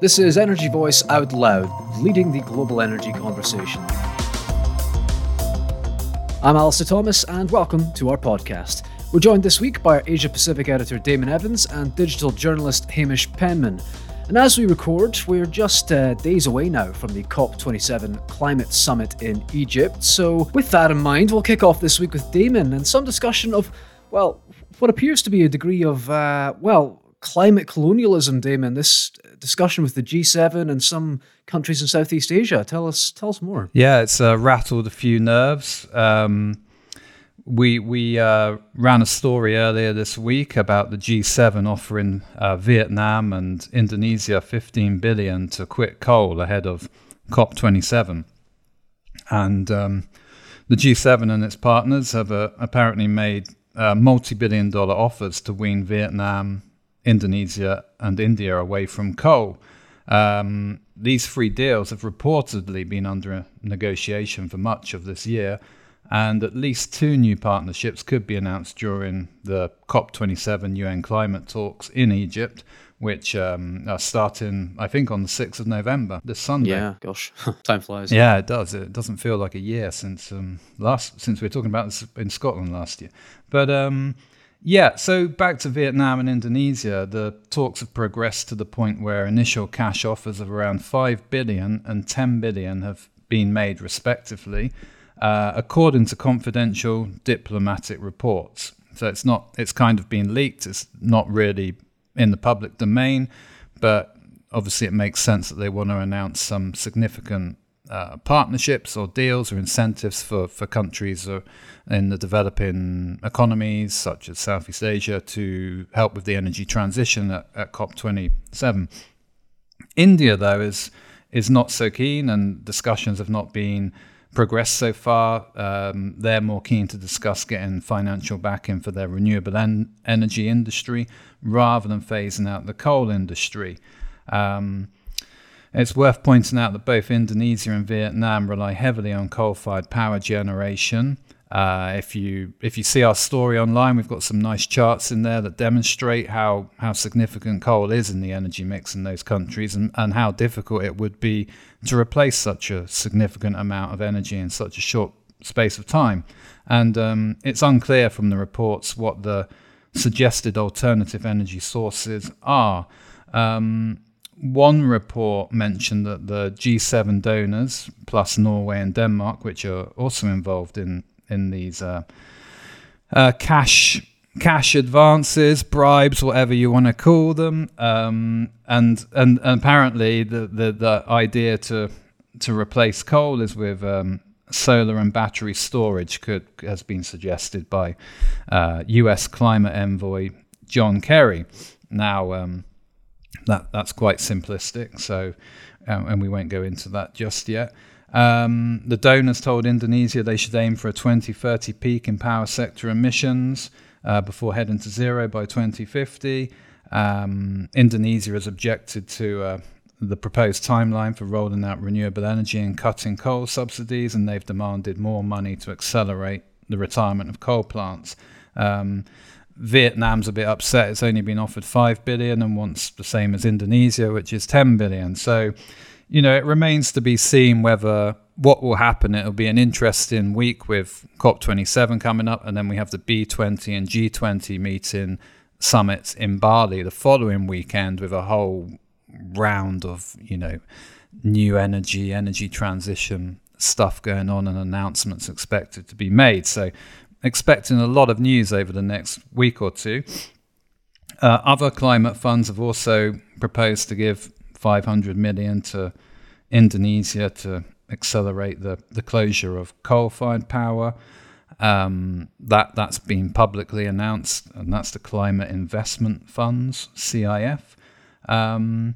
This is Energy Voice Out Loud, leading the global energy conversation. I'm Alistair Thomas, and welcome to our podcast. We're joined this week by our Asia Pacific editor Damon Evans and digital journalist Hamish Penman. And as we record, we're just uh, days away now from the COP27 climate summit in Egypt. So, with that in mind, we'll kick off this week with Damon and some discussion of, well, what appears to be a degree of, uh, well, climate colonialism, Damon. This discussion with the G7 and some countries in Southeast Asia. Tell us, tell us more. Yeah, it's uh, rattled a few nerves. Um, we we uh, ran a story earlier this week about the G7 offering uh, Vietnam and Indonesia 15 billion to quit coal ahead of COP27, and um, the G7 and its partners have uh, apparently made uh, multi-billion-dollar offers to wean Vietnam, Indonesia, and India away from coal. Um, these three deals have reportedly been under negotiation for much of this year, and at least two new partnerships could be announced during the COP27 UN climate talks in Egypt, which um, are starting, I think, on the 6th of November, this Sunday. Yeah, gosh, time flies. Yeah, it does. It doesn't feel like a year since um, last since we were talking about this in Scotland last year. But um, yeah, so back to Vietnam and Indonesia, the talks have progressed to the point where initial cash offers of around 5 billion and 10 billion have been made respectively, uh, according to confidential diplomatic reports. So it's not it's kind of been leaked, it's not really in the public domain, but obviously it makes sense that they want to announce some significant uh, partnerships or deals or incentives for, for countries in the developing economies such as Southeast Asia to help with the energy transition at, at COP27. India, though, is is not so keen, and discussions have not been progressed so far. Um, they're more keen to discuss getting financial backing for their renewable en- energy industry rather than phasing out the coal industry. Um, it's worth pointing out that both Indonesia and Vietnam rely heavily on coal-fired power generation. Uh, if you if you see our story online, we've got some nice charts in there that demonstrate how how significant coal is in the energy mix in those countries, and, and how difficult it would be to replace such a significant amount of energy in such a short space of time. And um, it's unclear from the reports what the suggested alternative energy sources are. Um, one report mentioned that the G7 donors, plus Norway and Denmark, which are also involved in in these uh, uh, cash cash advances, bribes, whatever you want to call them, um, and, and and apparently the, the the idea to to replace coal is with um, solar and battery storage could has been suggested by uh, U.S. climate envoy John Kerry. Now um, that that's quite simplistic, so um, and we won't go into that just yet. Um, the donors told Indonesia they should aim for a 2030 peak in power sector emissions uh, before heading to zero by 2050. Um, Indonesia has objected to uh, the proposed timeline for rolling out renewable energy and cutting coal subsidies, and they've demanded more money to accelerate the retirement of coal plants. Um, Vietnam's a bit upset; it's only been offered five billion and wants the same as Indonesia, which is ten billion. So you know, it remains to be seen whether what will happen. It'll be an interesting week with COP27 coming up, and then we have the B20 and G20 meeting summits in Bali the following weekend with a whole round of, you know, new energy, energy transition stuff going on and announcements expected to be made. So, expecting a lot of news over the next week or two. Uh, other climate funds have also proposed to give 500 million to Indonesia to accelerate the, the closure of coal-fired power. Um, that that's been publicly announced, and that's the Climate Investment Funds (CIF). Um,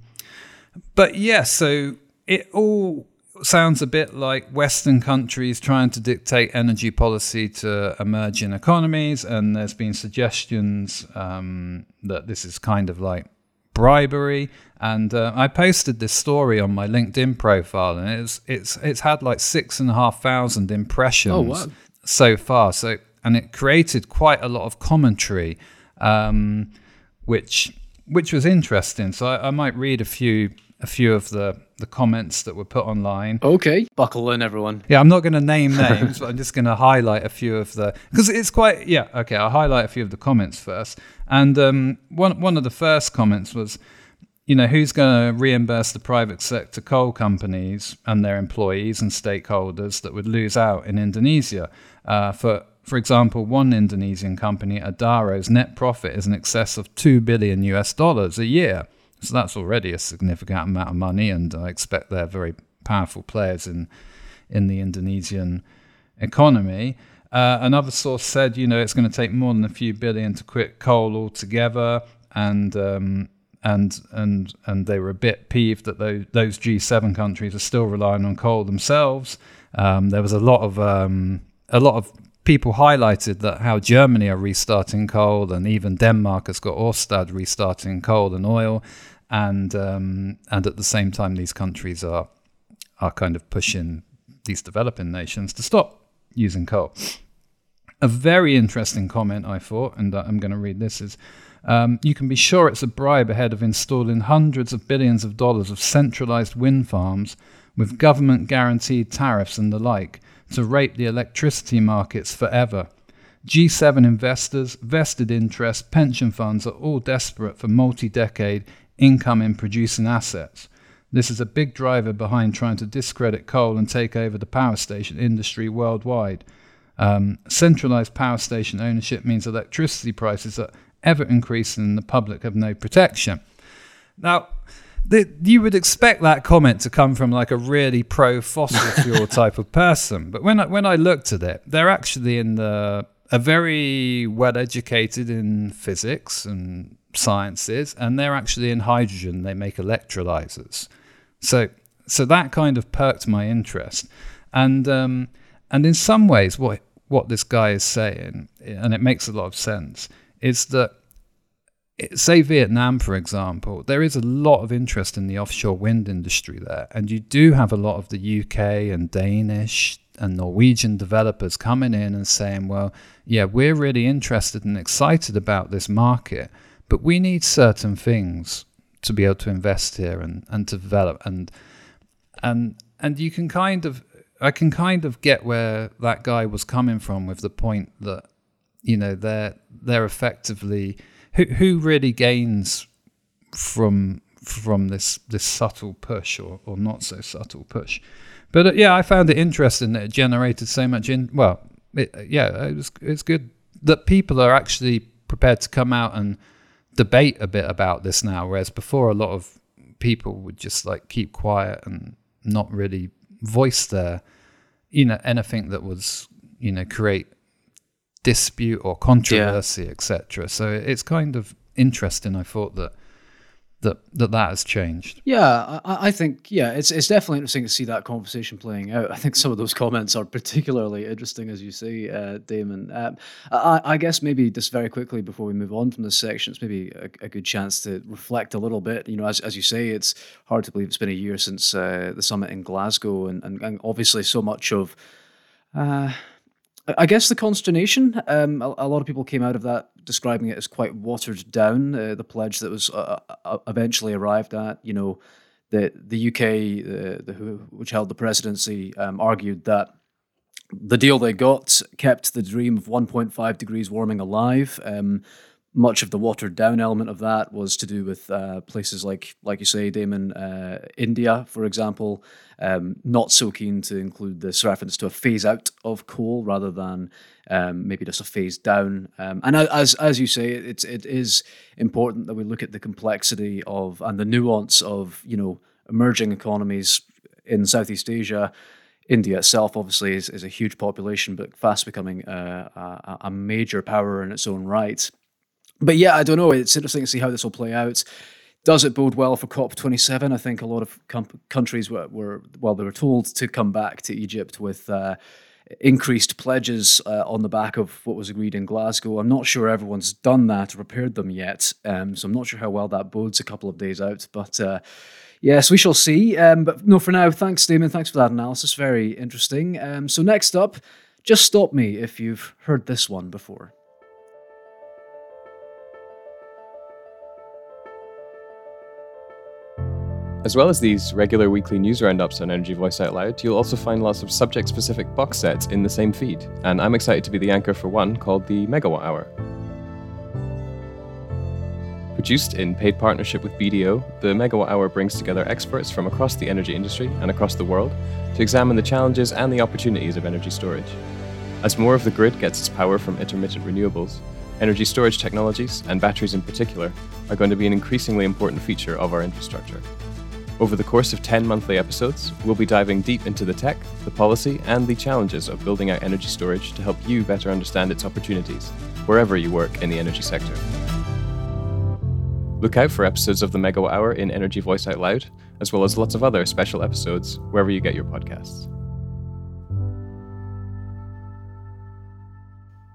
but yeah, so it all sounds a bit like Western countries trying to dictate energy policy to emerging economies, and there's been suggestions um, that this is kind of like bribery. And uh, I posted this story on my LinkedIn profile, and it's it's it's had like six and a half thousand impressions oh, wow. so far. So and it created quite a lot of commentary, um, which which was interesting. So I, I, might read a few a few of the the comments that were put online. Okay, buckle in, everyone. Yeah, I'm not going to name names, but I'm just going to highlight a few of the because it's quite yeah. Okay, I'll highlight a few of the comments first. And um, one one of the first comments was, you know, who's going to reimburse the private sector coal companies and their employees and stakeholders that would lose out in Indonesia? Uh, for for example, one Indonesian company, Adaro's net profit is in excess of two billion US dollars a year. So that's already a significant amount of money, and I expect they're very powerful players in in the Indonesian economy. Uh, another source said, you know, it's going to take more than a few billion to quit coal altogether, and um, and and and they were a bit peeved that those, those G7 countries are still relying on coal themselves. Um, there was a lot of um, a lot of people highlighted that how Germany are restarting coal, and even Denmark has got Ørsted restarting coal and oil and um, and at the same time, these countries are are kind of pushing these developing nations to stop using coal. A very interesting comment I thought, and I'm going to read this is. Um, you can be sure it's a bribe ahead of installing hundreds of billions of dollars of centralized wind farms with government guaranteed tariffs and the like to rape the electricity markets forever. G7 investors, vested interests, pension funds are all desperate for multi decade income in producing assets. This is a big driver behind trying to discredit coal and take over the power station industry worldwide. Um, centralized power station ownership means electricity prices are ever increasing and the public have no protection. Now, the, you would expect that comment to come from like a really pro fossil fuel type of person, but when I, when I looked at it, they're actually in the are very well educated in physics and sciences, and they're actually in hydrogen. They make electrolyzers. So, so that kind of perked my interest, and um, and in some ways, what what this guy is saying, and it makes a lot of sense, is that say Vietnam, for example, there is a lot of interest in the offshore wind industry there, and you do have a lot of the UK and Danish and Norwegian developers coming in and saying, well, yeah, we're really interested and excited about this market, but we need certain things to be able to invest here and, and to develop and and and you can kind of I can kind of get where that guy was coming from with the point that you know they're they're effectively who who really gains from from this this subtle push or, or not so subtle push but uh, yeah, I found it interesting that it generated so much in. Well, it, yeah, it was it's good that people are actually prepared to come out and debate a bit about this now, whereas before a lot of people would just like keep quiet and not really voice their, you know, anything that was you know create dispute or controversy, yeah. etc. So it's kind of interesting. I thought that that that that has changed. Yeah, I, I, think yeah, it's it's definitely interesting to see that conversation playing out. I think some of those comments are particularly interesting, as you say, uh, Damon. Um, I, I, guess maybe just very quickly before we move on from this section, it's maybe a, a, good chance to reflect a little bit. You know, as as you say, it's hard to believe it's been a year since uh, the summit in Glasgow, and, and, and obviously so much of. Uh, I guess the consternation. Um, a, a, lot of people came out of that describing it as quite watered down. Uh, the pledge that was uh, uh, uh eventually arrived at, you know, the the UK, the, the which held the presidency, um, argued that the deal they got kept the dream of 1.5 degrees warming alive. Um, much of the watered down element of that was to do with uh, places like, like you say, Damon, uh, India, for example, um, not so keen to include this reference to a phase out of coal rather than um, maybe just a phase down. Um, and as as you say, it's it is important that we look at the complexity of and the nuance of you know emerging economies in Southeast Asia. India itself, obviously, is, is a huge population, but fast becoming a, a, a major power in its own right but yeah, I don't know. It's interesting to see how this will play out. Does it bode well for COP27? I think a lot of com- countries were, were, well, they were told to come back to Egypt with uh, increased pledges uh, on the back of what was agreed in Glasgow. I'm not sure everyone's done that or prepared them yet. Um, so I'm not sure how well that bodes a couple of days out. But uh, yes, we shall see. Um, but no, for now, thanks, Damon. Thanks for that analysis. Very interesting. Um, so next up, just stop me if you've heard this one before. As well as these regular weekly news roundups on Energy Voice Out Loud, you'll also find lots of subject specific box sets in the same feed, and I'm excited to be the anchor for one called the Megawatt Hour. Produced in paid partnership with BDO, the Megawatt Hour brings together experts from across the energy industry and across the world to examine the challenges and the opportunities of energy storage. As more of the grid gets its power from intermittent renewables, energy storage technologies, and batteries in particular, are going to be an increasingly important feature of our infrastructure. Over the course of 10 monthly episodes, we'll be diving deep into the tech, the policy, and the challenges of building out energy storage to help you better understand its opportunities, wherever you work in the energy sector. Look out for episodes of the Megawatt Hour in Energy Voice Out Loud, as well as lots of other special episodes wherever you get your podcasts.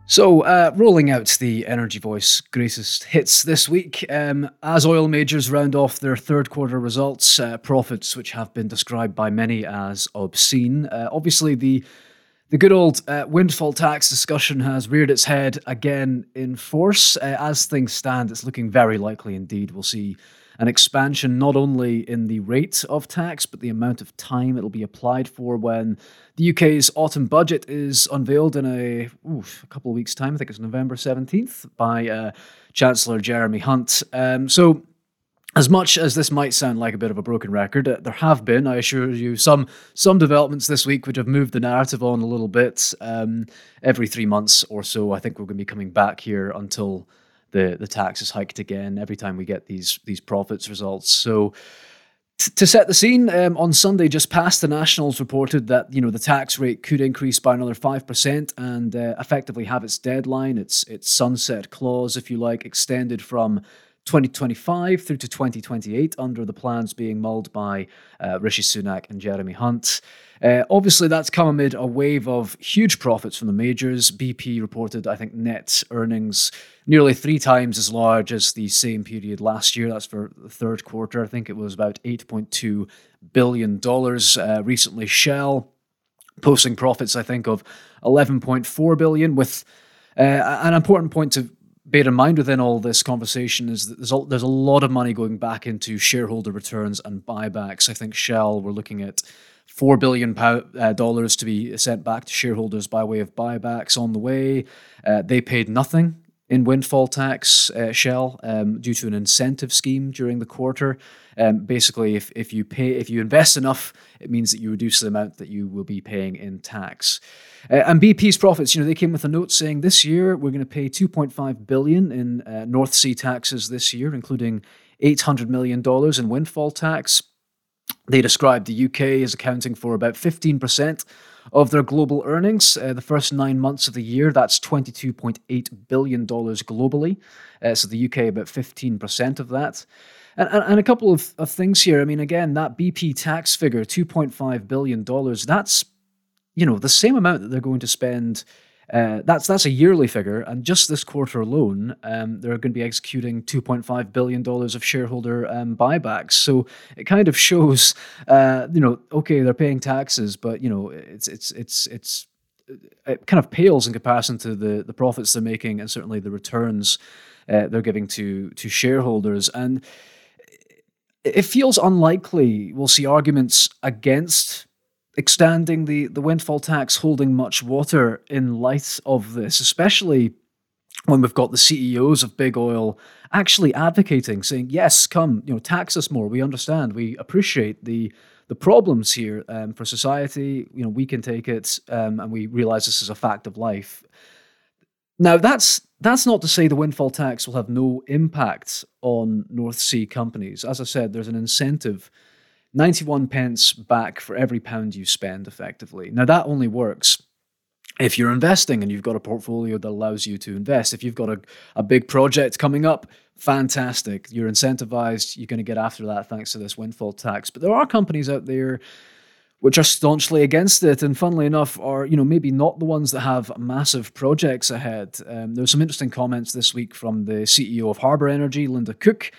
So, uh, rolling out the Energy Voice greatest hits this week, um, as oil majors round off their third quarter results, uh, profits which have been described by many as obscene. Uh, obviously, the the good old uh, windfall tax discussion has reared its head again in force. Uh, as things stand, it's looking very likely indeed we'll see an expansion not only in the rate of tax, but the amount of time it'll be applied for when the UK's autumn budget is unveiled in a, oof, a couple of weeks' time. I think it's November 17th by uh, Chancellor Jeremy Hunt. Um, so as much as this might sound like a bit of a broken record, uh, there have been, I assure you, some some developments this week which have moved the narrative on a little bit. Um, every three months or so, I think we're going to be coming back here until the the tax is hiked again. Every time we get these these profits results, so. to set the scene, um, on Sunday just past, the Nationals reported that you know the tax rate could increase by another five percent and uh, effectively have its deadline, its its sunset clause, if you like, extended from 2025 through to 2028 under the plans being mulled by uh, Rishi Sunak and Jeremy Hunt. Uh, obviously, that's come amid a wave of huge profits from the majors. BP reported, I think, net earnings nearly three times as large as the same period last year. That's for the third quarter. I think it was about $8.2 billion. Uh, recently, Shell posting profits, I think, of 11.4 billion with uh, an important point to bear in mind within all this conversation is that there's a, there's a lot of money going back into shareholder returns and buybacks. I think Shell, we're looking at four billion uh, dollars to be sent back to shareholders by way of buybacks on the way. Uh, they paid nothing in windfall tax, uh, Shell, um, due to an incentive scheme during the quarter. Um, basically, if, if you pay if you invest enough, it means that you reduce the amount that you will be paying in tax. Uh, and BP's profits, you know, they came with a note saying this year we're going to pay 2.5 billion in uh, North Sea taxes this year, including 800 million dollars in windfall tax. They described the UK as accounting for about 15% of their global earnings. Uh, the first nine months of the year, that's $22.8 billion globally. Uh, so the UK, about 15% of that. And, and, a couple of, of things here. I mean, again, that BP tax figure, $2.5 billion, that's, you know, the same amount that they're going to spend uh, that's that's a yearly figure, and just this quarter alone, um, they're going to be executing 2.5 billion dollars of shareholder um, buybacks. So it kind of shows, uh, you know, okay, they're paying taxes, but you know, it's it's it's it's it kind of pales in comparison to the the profits they're making, and certainly the returns uh, they're giving to to shareholders. And it feels unlikely we'll see arguments against extending the, the windfall tax holding much water in light of this, especially when we've got the CEOs of big oil actually advocating, saying, "Yes, come, you know, tax us more. We understand. We appreciate the the problems here um, for society. You know, we can take it, um, and we realize this is a fact of life." Now, that's that's not to say the windfall tax will have no impact on North Sea companies. As I said, there's an incentive 91 pence back for every pound you spend effectively. Now, that only works if you're investing and you've got a portfolio that allows you to invest. If you've got a, a big project coming up, fantastic. You're incentivized. You're going to get after that thanks to this windfall tax. But there are companies out there which are staunchly against it, and funnily enough, are you know maybe not the ones that have massive projects ahead. Um, there were some interesting comments this week from the CEO of Harbour Energy, Linda Cook,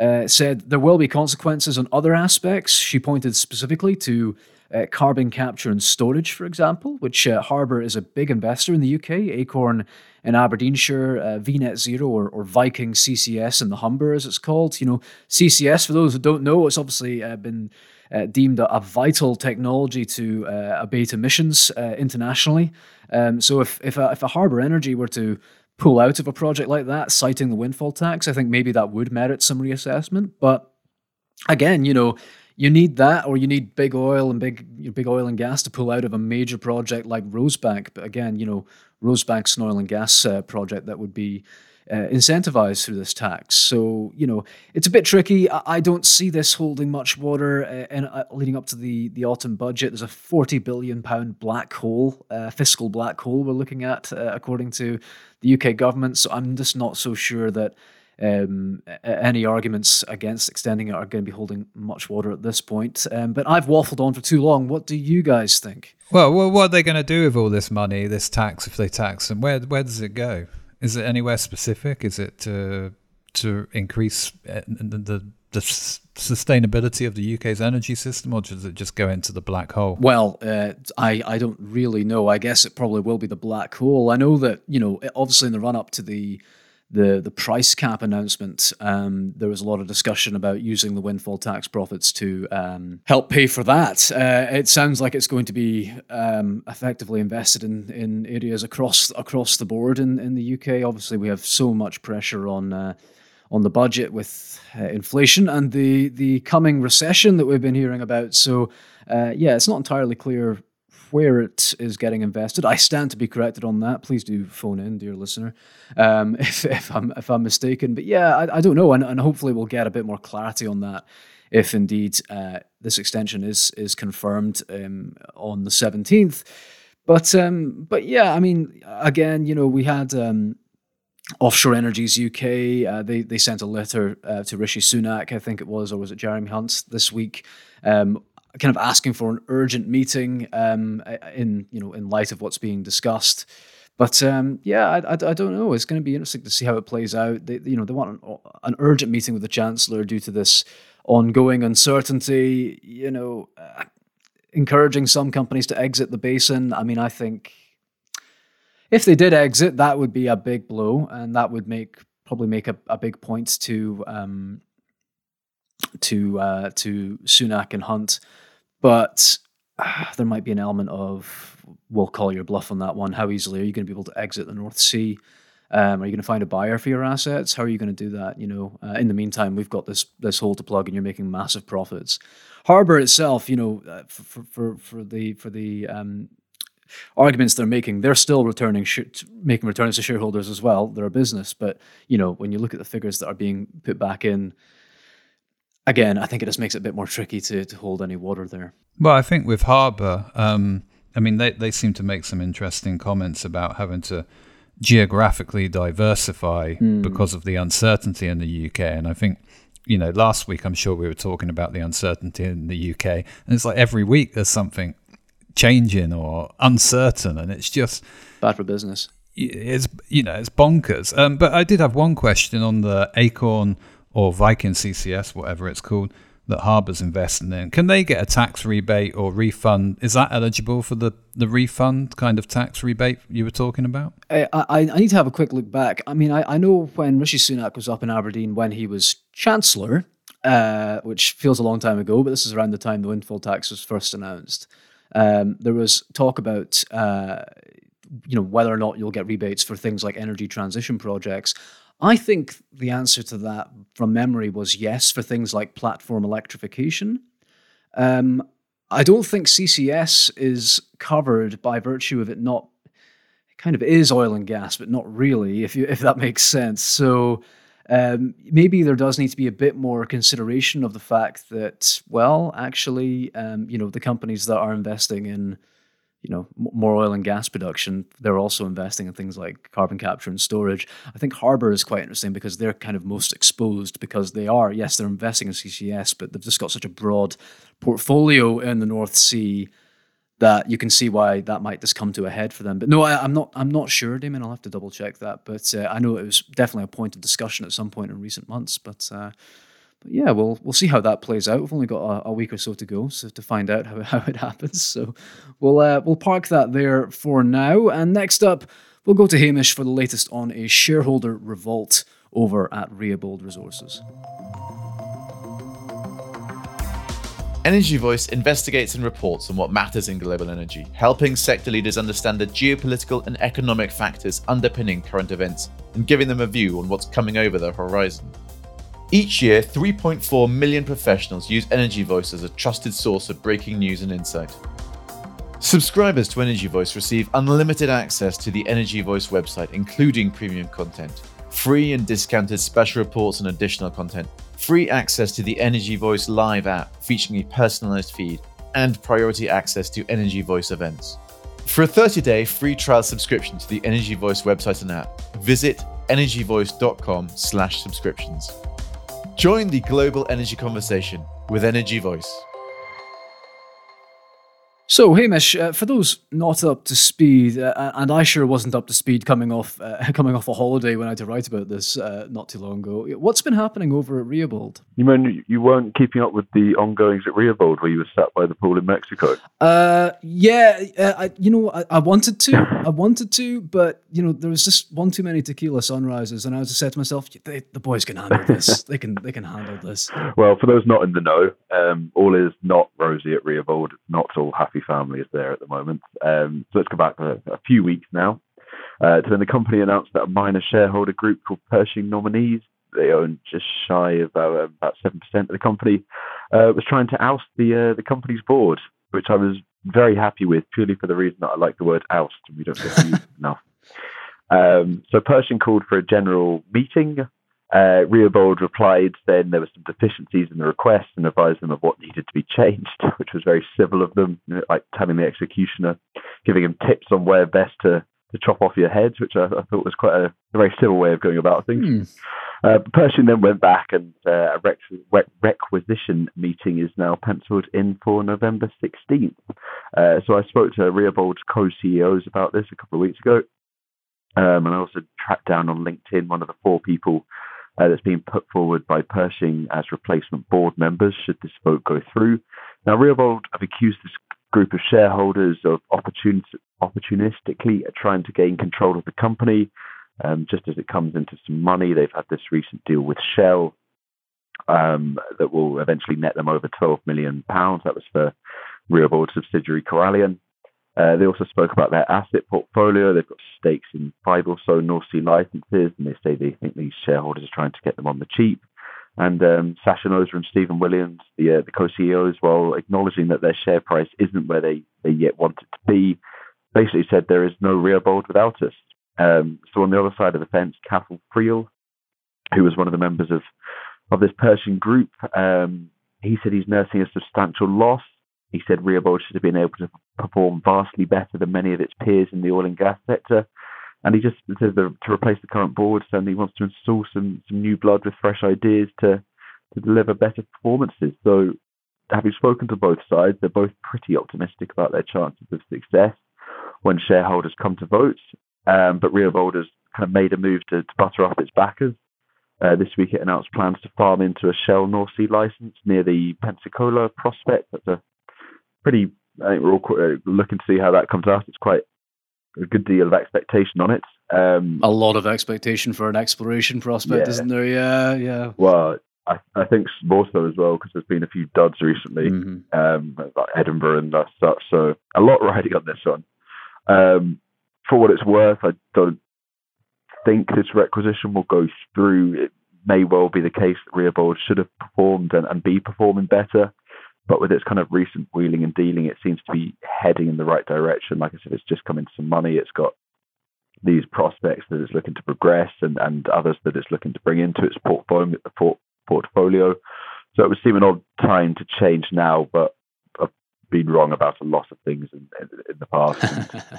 uh, said there will be consequences on other aspects. She pointed specifically to uh, carbon capture and storage, for example, which uh, Harbour is a big investor in the UK. Acorn in Aberdeenshire, uh, VNet Zero or, or, Viking CCS in the Humber, as it's called. You know, CCS, for those who don't know, it's obviously uh, been uh, deemed a, a, vital technology to uh, abate emissions uh, internationally. Um, so if if a, if a Harbour Energy were to pull out of a project like that, citing the windfall tax, I think maybe that would merit some reassessment. But again, you know, you need that, or you need big oil and big big oil and gas to pull out of a major project like Rosebank. But again, you know, Rosebank's an oil and gas uh, project that would be uh, incentivized through this tax. So you know it's a bit tricky. I, I don't see this holding much water. Uh, and uh, leading up to the the autumn budget, there's a 40 billion pound black hole, uh, fiscal black hole we're looking at, uh, according to the UK government. So I'm just not so sure that. Um, any arguments against extending it are going to be holding much water at this point. Um, but I've waffled on for too long. What do you guys think? Well, well what are they going to do with all this money, this tax, if they tax them? Where where does it go? Is it anywhere specific? Is it to to increase uh, the, the, the sustainability of the UK's energy system, or does it just go into the black hole? Well, uh, I I don't really know. I guess it probably will be the black hole. I know that you know, obviously in the run up to the the the price cap announcement, um, there was a lot of discussion about using the windfall tax profits to um, help pay for that. Uh, it sounds like it's going to be um, effectively invested in in areas across across the board in, in the UK. Obviously, we have so much pressure on. Uh, on the budget with uh, inflation and the the coming recession that we've been hearing about. So, uh, yeah, it's not entirely clear where it is getting invested. I stand to be corrected on that. Please do phone in, dear listener, um, if, if, I'm if I'm mistaken. But yeah, I, I don't know, and, and hopefully we'll get a bit more clarity on that if indeed uh, this extension is is confirmed um, on the seventeenth. But um, but yeah, I mean, again, you know, we had. Um, Offshore Energies UK, uh, they they sent a letter uh, to Rishi Sunak, I think it was, or was it Jeremy Hunt this week, um, kind of asking for an urgent meeting um, in you know in light of what's being discussed. But um, yeah, I, I, I, don't know. It's going to be interesting to see how it plays out. They, you know, they want an, an, urgent meeting with the chancellor due to this ongoing uncertainty. You know, uh, encouraging some companies to exit the basin. I mean, I think if they did exit, that would be a big blow, and that would make probably make a, a big point to um, to uh, to Sunak and Hunt but uh, there might be an element of we'll call your bluff on that one. How easily are you going to be able to exit the North Sea? Um, are you going to find a buyer for your assets? How are you going to do that? You know, uh, in the meantime, we've got this this hole to plug, and you're making massive profits. Harbour itself, you know, uh, for, for for the for the um, arguments they're making, they're still returning sh- making returns to shareholders as well. They're a business, but you know, when you look at the figures that are being put back in, again, I think it just makes it a bit more tricky to, to hold any water there. Well, I think with Harbour, um, I mean, they, they seem to make some interesting comments about having to geographically diversify mm. because of the uncertainty in the UK. And I think, you know, last week I'm sure we were talking about the uncertainty in the UK. And it's like every week there's something changing or uncertain. And it's just bad for business. It's, you know, it's bonkers. Um, but I did have one question on the Acorn or Viking CCS, whatever it's called, that Harbour's investing in, can they get a tax rebate or refund? Is that eligible for the, the refund kind of tax rebate you were talking about? I, I, I need to have a quick look back. I mean, I, I know when Rishi Sunak was up in Aberdeen when he was Chancellor, uh, which feels a long time ago, but this is around the time the windfall tax was first announced. Um, there was talk about uh, you know whether or not you'll get rebates for things like energy transition projects. I think the answer to that from memory was yes for things like platform electrification. Um, I don't think CCS is covered by virtue of it not it kind of is oil and gas, but not really, if you if that makes sense. So um, maybe there does need to be a bit more consideration of the fact that, well, actually, um, you know, the companies that are investing in you know more oil and gas production. They're also investing in things like carbon capture and storage. I think Harbour is quite interesting because they're kind of most exposed because they are yes they're investing in ccs but they've just got such a broad portfolio in the north sea that you can see why that might just come to a head for them. But no I, am not i'm not sure Damon. I'll have to double check that. But uh, i know it was definitely a point of discussion at some point in recent months but uh, but yeah, we'll we'll see how that plays out. We've only got a, a week or so to go, so to find out how, how it happens. So we'll uh, we'll park that there for now. And next up, we'll go to Hamish for the latest on a shareholder revolt over at Reabold Resources. Energy Voice investigates and reports on what matters in global energy, helping sector leaders understand the geopolitical and economic factors underpinning current events and giving them a view on what's coming over the horizon. Each year, 3.4 million professionals use Energy Voice as a trusted source of breaking news and insight. Subscribers to Energy Voice receive unlimited access to the Energy Voice website, including premium content, free and discounted special reports and additional content, free access to the Energy Voice live app featuring a personalized feed, and priority access to Energy Voice events. For a 30-day free trial subscription to the Energy Voice website and app, visit energyvoice.com/subscriptions. Join the global energy conversation with Energy Voice. So, Hamish, uh, for those not up to speed, uh, and I sure wasn't up to speed coming off uh, coming off a holiday when I had to write about this uh, not too long ago. What's been happening over at Reabold? You mean you weren't keeping up with the ongoings at Reabold, where you were sat by the pool in Mexico? Uh, yeah, uh, I, you know, I, I, wanted to, I wanted to, but you know, there was just one too many tequila sunrises, and I was just said to myself, the boys can handle this. they can, they can handle this. Well, for those not in the know, um, all is not rosy at Reabold. It's not all happy family is there at the moment. Um, so let's go back a, a few weeks now uh, to when the company announced that a minor shareholder group called Pershing Nominees, they own just shy of uh, about seven percent of the company, uh, was trying to oust the uh, the company's board, which I was very happy with purely for the reason that I like the word oust, and we don't get used enough. Um, so Pershing called for a general meeting uh, Reabold replied saying there were some deficiencies in the request and advised them of what needed to be changed, which was very civil of them, you know, like telling the executioner, giving him tips on where best to, to chop off your heads, which I, I thought was quite a, a, very civil way of going about things. Mm. Uh, Pershing then went back, and uh, a rec- requisition meeting is now penciled in for November 16th. Uh, so I spoke to Reabold's co-CEOs about this a couple of weeks ago, um, and I also tracked down on LinkedIn one of the four people uh, that's been put forward by Pershing as replacement board members should this vote go through. Now, Reabold have accused this group of shareholders of opportun- opportunistically trying to gain control of the company. Um, just as it comes into some money, they've had this recent deal with Shell um, that will eventually net them over 12 million pounds. That was for Reabold subsidiary Corallian. Uh, they also spoke about their asset portfolio. They've got stakes in five or so North Sea licenses, and they say they think these shareholders are trying to get them on the cheap. And um, Sachin Oza and Stephen Williams, the, uh, the co-CEOs, while acknowledging that their share price isn't where they, they yet want it to be, basically said there is no Reabold without us. Um, so on the other side of the fence, Cathal Friel, who was one of the members of, of this Pershing group, um, he said he's nursing a substantial loss he said Reabold should have been able to perform vastly better than many of its peers in the oil and gas sector. And he just says to replace the current board, and he wants to install some, some new blood with fresh ideas to, to deliver better performances. So, having spoken to both sides, they're both pretty optimistic about their chances of success when shareholders come to vote. Um, but Reabold has kind of made a move to, to butter up its backers. Uh, this week, it announced plans to farm into a Shell North Sea license near the Pensacola prospect. That's a pretty. I think we're all uh, looking to see how that comes out. It's quite a good deal of expectation on it. Um, a lot of expectation for an exploration prospect, yeah. isn't there? Yeah, yeah. Well, I, I think more so as well because there's been a few duds recently, mm-hmm. um, like Edinburgh and such. So a lot riding on this one. Um, for what it's worth, I don't think this requisition will go through. It may well be the case that Reabold should have performed and, and be performing better. But with its kind of recent wheeling and dealing, it seems to be heading in the right direction. Like I said, it's just come into some money. It's got these prospects that it's looking to progress and, and others that it's looking to bring into its portfolio. portfolio. So it would seem an odd time to change now, but been wrong about a lot of things in, in, the past.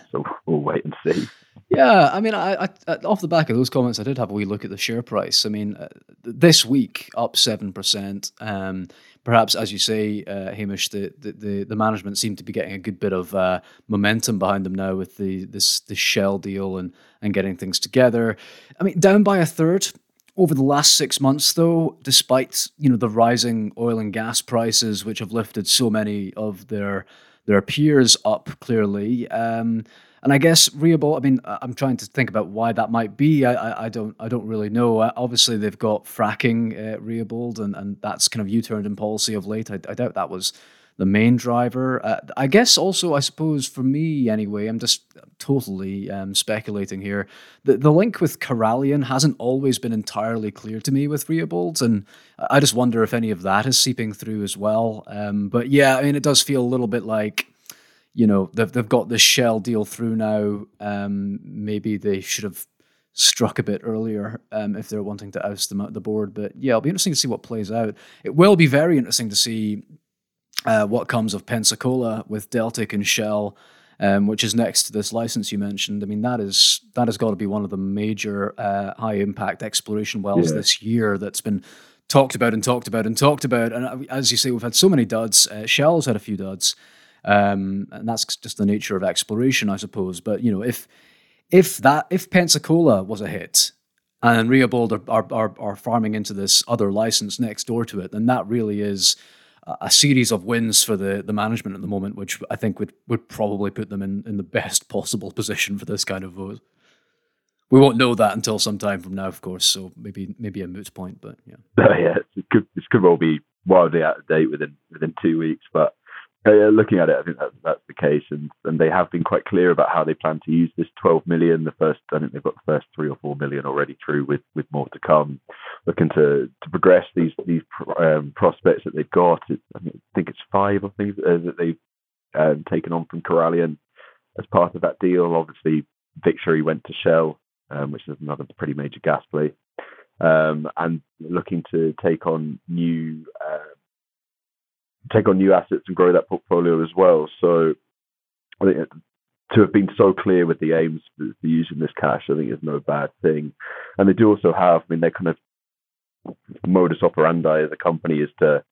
so we'll wait and see. Yeah, I mean, I, I, off the back of those comments, I did have a wee look at the share price. I mean, uh, this week up seven percent. Um, perhaps, as you say, uh, Hamish, the, the the management seem to be getting a good bit of uh, momentum behind them now with the this the Shell deal and and getting things together. I mean, down by a third over the last six months, though, despite you know the rising oil and gas prices, which have lifted so many of their their peers up clearly, um, and I guess Reabold. I mean, I'm trying to think about why that might be. I, I, I don't I don't really know. Uh, obviously, they've got fracking uh, and and that's kind of U-turned in policy of late. I, I doubt that was the main driver. Uh, I guess also, I suppose for me anyway, I'm just totally um, speculating here. The the link with Corallian hasn't always been entirely clear to me with Reabold, and I just wonder if any of that is seeping through as well. Um, but yeah, I mean, it does feel a little bit like. You know they've they've got this shell deal through now. Um, maybe they should have struck a bit earlier um, if they're wanting to oust them out the board. But yeah, it'll be interesting to see what plays out. It will be very interesting to see uh, what comes of Pensacola with Deltic and Shell, um, which is next to this license you mentioned. I mean, that is that has got to be one of the major uh, high impact exploration wells yeah. this year that's been talked about and talked about and talked about. And uh, as you say, we've had so many duds. Uh, Shell's had a few duds, um, and that's just the nature of exploration, I suppose. But you know, if if that if Pensacola was a hit and Reabold are, are, are, are farming into this other license next door to it, then that really is a series of wins for the the management at the moment, which I think would would probably put them in, in the best possible position for this kind of vote. We won't know that until some time from now, of course. So maybe maybe a moot point, but yeah. Uh, yeah, it could this could all be wildly out of date within within two weeks, but uh, looking at it, I think that's that's the case, and and they have been quite clear about how they plan to use this 12 million. The first, I think they've got the first three or four million already through, with with more to come. Looking to to progress these these um, prospects that they've got. It, I, think, it's five, I think, uh, that they've um, taken on from Corallian as part of that deal. Obviously, Victory went to Shell, um, which is another pretty major gas play, um, and looking to take on new. Uh, take on new assets and grow that portfolio as well. So I think to have been so clear with the aims for using this cash, I think is no bad thing. And they do also have, I mean, their kind of modus operandi as a company is to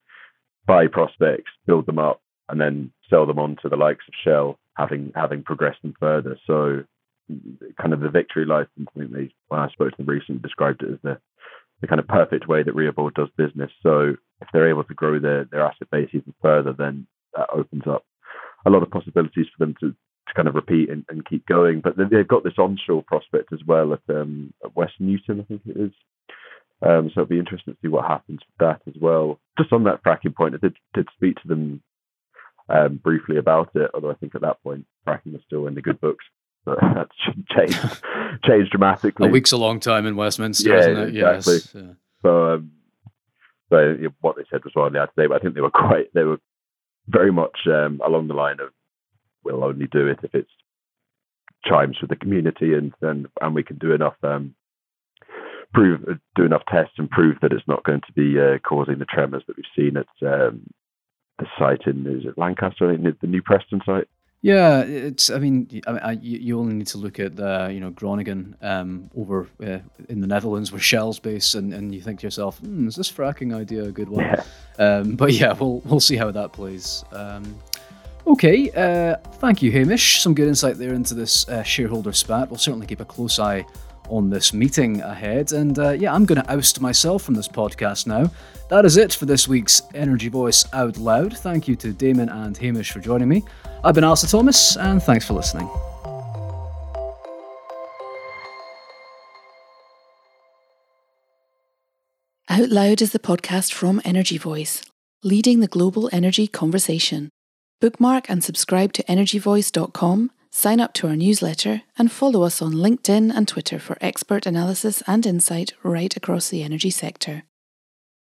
buy prospects, build them up, and then sell them on to the likes of Shell, having having progressed them further. So kind of the victory license, I think they when I spoke to them recently described it as the the kind of perfect way that Reabold does business. So if they're able to grow their, their asset base even further, then that opens up a lot of possibilities for them to, to kind of repeat and, and keep going. But they've got this onshore prospect as well at, um, at West Newton, I think it is. Um, so it'll be interesting to see what happens with that as well. Just on that fracking point, I did, did speak to them um, briefly about it, although I think at that point fracking was still in the good books. But that's changed changed dramatically. A week's a long time in Westminster, yeah, isn't it? Exactly. Yes. Yeah. So um, so what they said was widely out today, but I think they were quite they were very much um, along the line of we'll only do it if it's chimes with the community and and, and we can do enough um, prove do enough tests and prove that it's not going to be uh, causing the tremors that we've seen at um, the site in is it Lancaster, the New Preston site. Yeah, it's. I mean, I, I, you only need to look at the, you know, Groningen um, over uh, in the Netherlands where Shell's based, and, and you think to yourself, hmm, is this fracking idea a good one? Yeah. Um, but yeah, we'll we'll see how that plays. Um, okay, uh, thank you, Hamish. Some good insight there into this uh, shareholder spat. We'll certainly keep a close eye on this meeting ahead. And uh, yeah, I'm going to oust myself from this podcast now. That is it for this week's Energy Voice Out Loud. Thank you to Damon and Hamish for joining me. I've been Alistair Thomas, and thanks for listening. Out Loud is the podcast from Energy Voice, leading the global energy conversation. Bookmark and subscribe to energyvoice.com Sign up to our newsletter and follow us on LinkedIn and Twitter for expert analysis and insight right across the energy sector.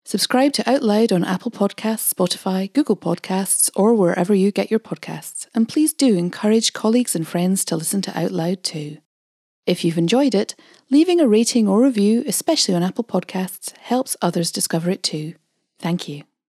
Subscribe to Out Loud on Apple Podcasts, Spotify, Google Podcasts, or wherever you get your podcasts, and please do encourage colleagues and friends to listen to Out Loud too. If you've enjoyed it, leaving a rating or review, especially on Apple Podcasts, helps others discover it too. Thank you.